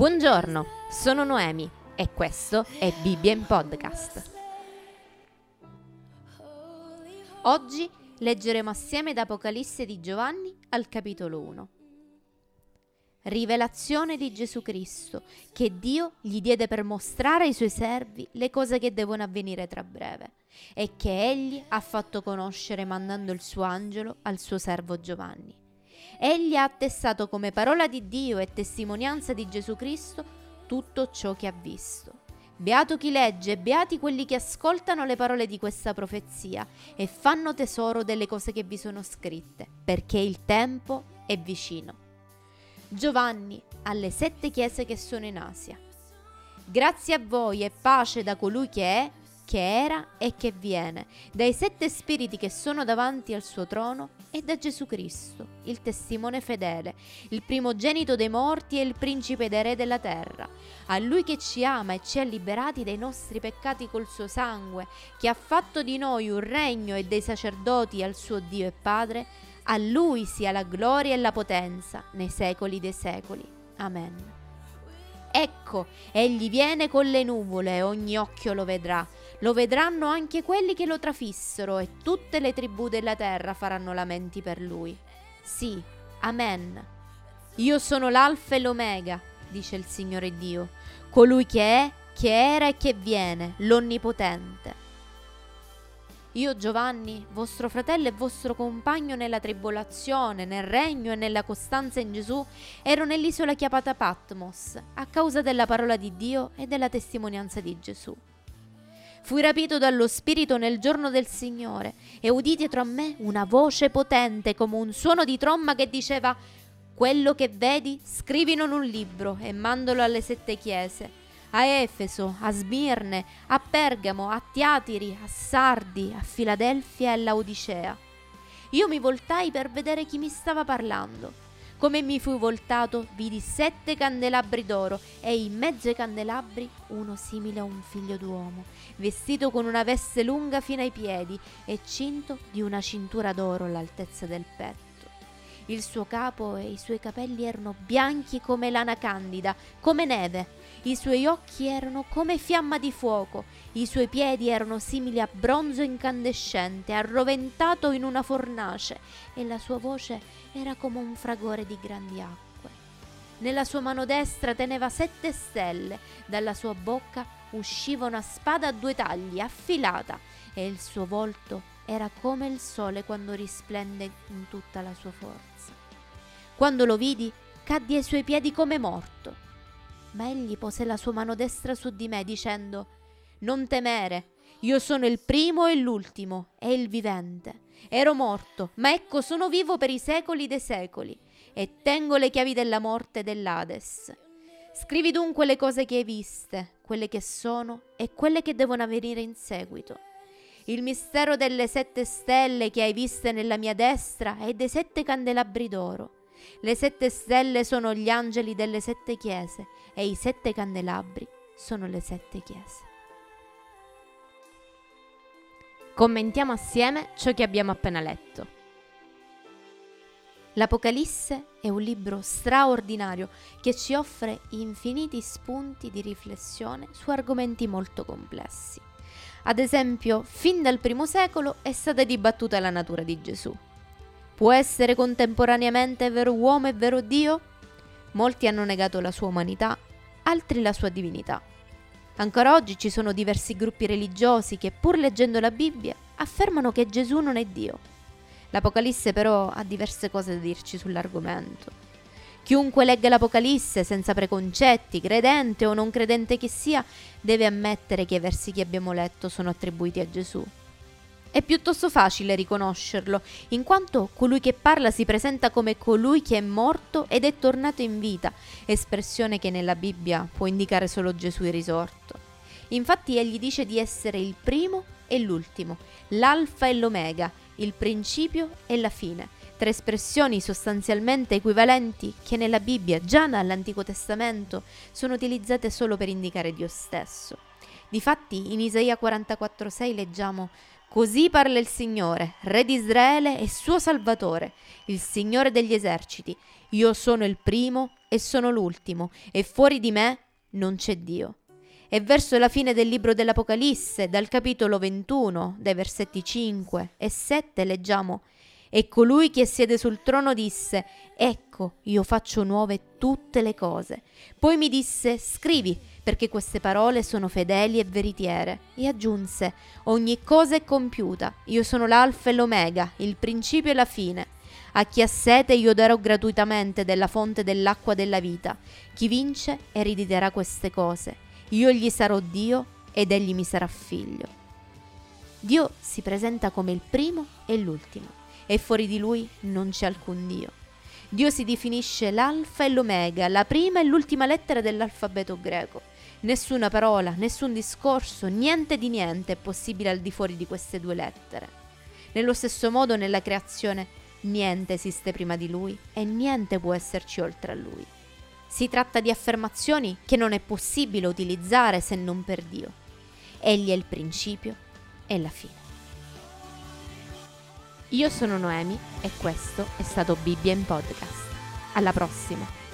Buongiorno, sono Noemi e questo è Bibbia in Podcast. Oggi leggeremo assieme da Apocalisse di Giovanni al capitolo 1. Rivelazione di Gesù Cristo che Dio gli diede per mostrare ai suoi servi le cose che devono avvenire tra breve e che egli ha fatto conoscere mandando il suo angelo al suo servo Giovanni Egli ha attestato come parola di Dio e testimonianza di Gesù Cristo tutto ciò che ha visto. Beato chi legge, beati quelli che ascoltano le parole di questa profezia e fanno tesoro delle cose che vi sono scritte, perché il tempo è vicino. Giovanni alle sette chiese che sono in Asia. Grazie a voi e pace da colui che è, che era e che viene, dai sette spiriti che sono davanti al suo trono e da Gesù Cristo, il testimone fedele, il primogenito dei morti e il principe ed re della terra, a lui che ci ama e ci ha liberati dai nostri peccati col suo sangue, che ha fatto di noi un regno e dei sacerdoti al suo Dio e Padre, a lui sia la gloria e la potenza nei secoli dei secoli. Amen. Ecco, egli viene con le nuvole ogni occhio lo vedrà lo vedranno anche quelli che lo trafissero e tutte le tribù della terra faranno lamenti per lui. Sì, amen. Io sono l'alfa e l'omega, dice il Signore Dio, colui che è, che era e che viene, l'Onnipotente. Io Giovanni, vostro fratello e vostro compagno nella tribolazione, nel regno e nella costanza in Gesù, ero nell'isola chiamata Patmos, a causa della parola di Dio e della testimonianza di Gesù. Fui rapito dallo Spirito nel giorno del Signore e udì dietro a me una voce potente come un suono di tromba che diceva quello che vedi scrivilo in un libro e mandalo alle sette chiese a Efeso, a Smirne, a Pergamo, a Tiatiri, a Sardi, a Filadelfia e a Laodicea. Io mi voltai per vedere chi mi stava parlando come mi fui voltato, vidi sette candelabri d'oro e in mezzo ai candelabri uno simile a un figlio d'uomo, vestito con una veste lunga fino ai piedi e cinto di una cintura d'oro all'altezza del petto. Il suo capo e i suoi capelli erano bianchi come lana candida, come neve. I suoi occhi erano come fiamma di fuoco, i suoi piedi erano simili a bronzo incandescente, arroventato in una fornace, e la sua voce era come un fragore di grandi acque. Nella sua mano destra teneva sette stelle, dalla sua bocca usciva una spada a due tagli, affilata, e il suo volto era come il sole quando risplende in tutta la sua forza. Quando lo vidi, caddi ai suoi piedi come morto. Ma egli pose la sua mano destra su di me, dicendo: Non temere, io sono il primo e l'ultimo e il vivente. Ero morto, ma ecco sono vivo per i secoli dei secoli e tengo le chiavi della morte e dell'Ades. Scrivi dunque le cose che hai viste, quelle che sono e quelle che devono avvenire in seguito il mistero delle sette stelle che hai viste nella mia destra e dei sette candelabri d'oro. Le sette stelle sono gli angeli delle sette chiese e i sette candelabri sono le sette chiese. Commentiamo assieme ciò che abbiamo appena letto. L'Apocalisse è un libro straordinario che ci offre infiniti spunti di riflessione su argomenti molto complessi. Ad esempio, fin dal primo secolo è stata dibattuta la natura di Gesù. Può essere contemporaneamente vero uomo e vero Dio? Molti hanno negato la sua umanità, altri la sua divinità. Ancora oggi ci sono diversi gruppi religiosi che, pur leggendo la Bibbia, affermano che Gesù non è Dio. L'Apocalisse però ha diverse cose da dirci sull'argomento. Chiunque legga l'Apocalisse senza preconcetti, credente o non credente che sia, deve ammettere che i versi che abbiamo letto sono attribuiti a Gesù. È piuttosto facile riconoscerlo, in quanto colui che parla si presenta come colui che è morto ed è tornato in vita, espressione che nella Bibbia può indicare solo Gesù risorto. Infatti egli dice di essere il primo e l'ultimo, l'alfa e l'omega, il principio e la fine tre espressioni sostanzialmente equivalenti che nella Bibbia, già dall'Antico Testamento, sono utilizzate solo per indicare Dio stesso. Difatti, in Isaia 44,6 leggiamo Così parla il Signore, Re di Israele e suo Salvatore, il Signore degli eserciti. Io sono il primo e sono l'ultimo, e fuori di me non c'è Dio. E verso la fine del libro dell'Apocalisse, dal capitolo 21, dai versetti 5 e 7, leggiamo E colui che siede sul trono disse, Ecco, io faccio nuove tutte le cose. Poi mi disse, Scrivi, perché queste parole sono fedeli e veritiere. E aggiunse, Ogni cosa è compiuta, io sono l'alfa e l'omega, il principio e la fine. A chi ha sete io darò gratuitamente della fonte dell'acqua della vita. Chi vince erediterà queste cose io gli sarò Dio ed egli mi sarà figlio. Dio si presenta come il primo e l'ultimo e fuori di lui non c'è alcun Dio. Dio si definisce l'alfa e l'omega, la prima e l'ultima lettera dell'alfabeto greco. Nessuna parola, nessun discorso, niente di niente è possibile al di fuori di queste due lettere. Nello stesso modo nella creazione niente esiste prima di lui e niente può esserci oltre a lui. Si tratta di affermazioni che non è possibile utilizzare se non per Dio. Egli è il principio e la fine. Io sono Noemi e questo è stato Bibbia in podcast. Alla prossima!